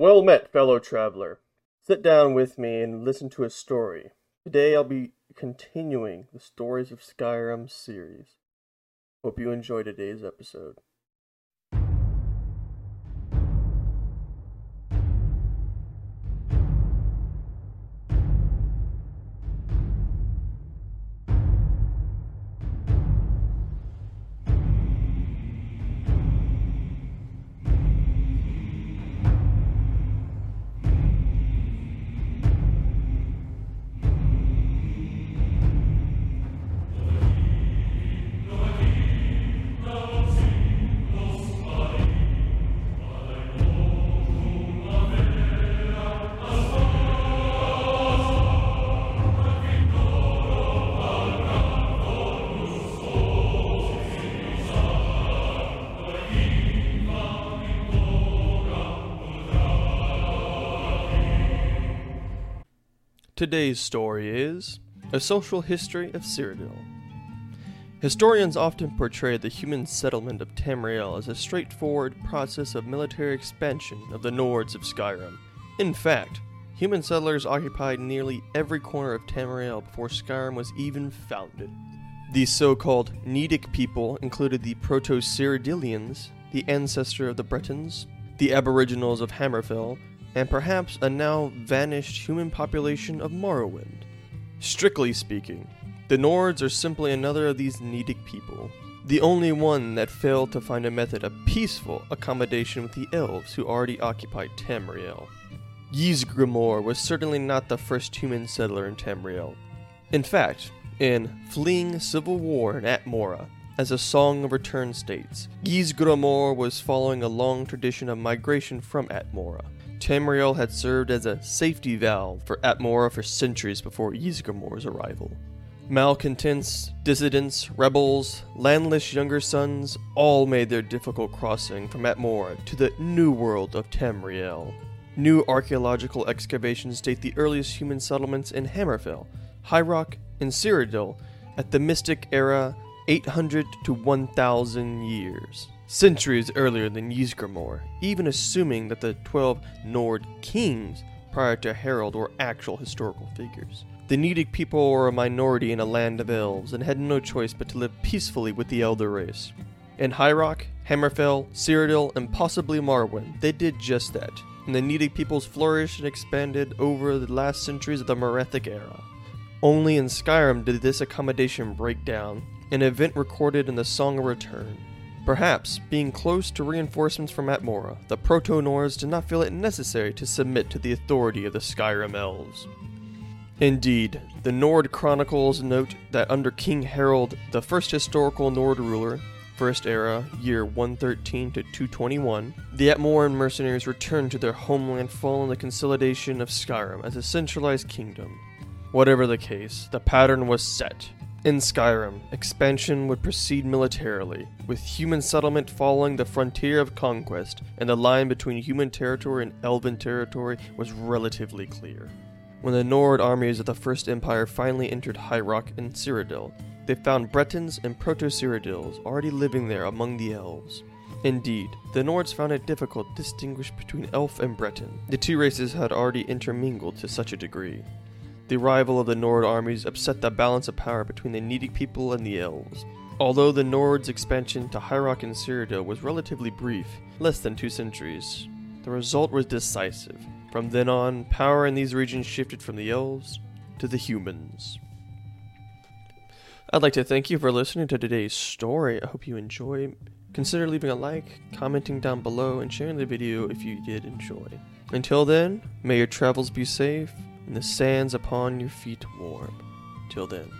Well met, fellow traveler. Sit down with me and listen to a story. Today I'll be continuing the Stories of Skyrim series. Hope you enjoy today's episode. Today's story is A Social History of Cyrodiil. Historians often portray the human settlement of Tamriel as a straightforward process of military expansion of the Nords of Skyrim. In fact, human settlers occupied nearly every corner of Tamriel before Skyrim was even founded. These so called Nedic people included the Proto Cyrodiilians, the ancestor of the Bretons, the Aboriginals of Hammerfell, and perhaps a now vanished human population of Morrowind. Strictly speaking, the Nords are simply another of these Nedic people, the only one that failed to find a method of peaceful accommodation with the elves who already occupied Tamriel. Ysgramor was certainly not the first human settler in Tamriel. In fact, in Fleeing Civil War in Atmora, as a song of return states, Ysgramor was following a long tradition of migration from Atmora. Tamriel had served as a safety valve for Atmora for centuries before Ysgramor's arrival. Malcontents, dissidents, rebels, landless younger sons all made their difficult crossing from Atmora to the new world of Tamriel. New archaeological excavations date the earliest human settlements in Hammerfell, High Rock, and Cyrodiil at the Merethic Era 800 to 1000 years centuries earlier than Ysgramor, even assuming that the 12 Nord kings prior to Harald were actual historical figures. The Nedic people were a minority in a land of elves and had no choice but to live peacefully with the Elder race. In High Rock, Hammerfell, Cyrodiil, and possibly Morrowind, they did just that, and the Nedic peoples flourished and expanded over the last centuries of the Merethic era. Only in Skyrim did this accommodation break down, an event recorded in the Song of Return. Perhaps, being close to reinforcements from Atmora, the Proto-Nords did not feel it necessary to submit to the authority of the Skyrim Elves. Indeed, the Nord Chronicles note that under King Harald, the first historical Nord ruler, First Era, year 113 to 221, the Atmoran mercenaries returned to their homeland following the consolidation of Skyrim as a centralized kingdom. Whatever the case, the pattern was set, in Skyrim, expansion would proceed militarily, with human settlement following the frontier of conquest, and the line between human territory and elven territory was relatively clear. When the Nord armies of the First Empire finally entered High Rock and Cyrodiil, they found Bretons and Proto-Cyrodiils already living there among the elves. Indeed, the Nords found it difficult to distinguish between elf and Breton. The two races had already intermingled to such a degree. The arrival of the Nord armies upset the balance of power between the Nedic people and the Elves. Although the Nord's expansion to High Rock and Cyrodiil was relatively brief, less than two centuries, the result was decisive. From then on, power in these regions shifted from the Elves to the humans. I'd like to thank you for listening to today's story. I hope you enjoy. Consider leaving a like, commenting down below, and sharing the video if you did enjoy. Until then, may your travels be safe and the sands upon your feet warm. Till then.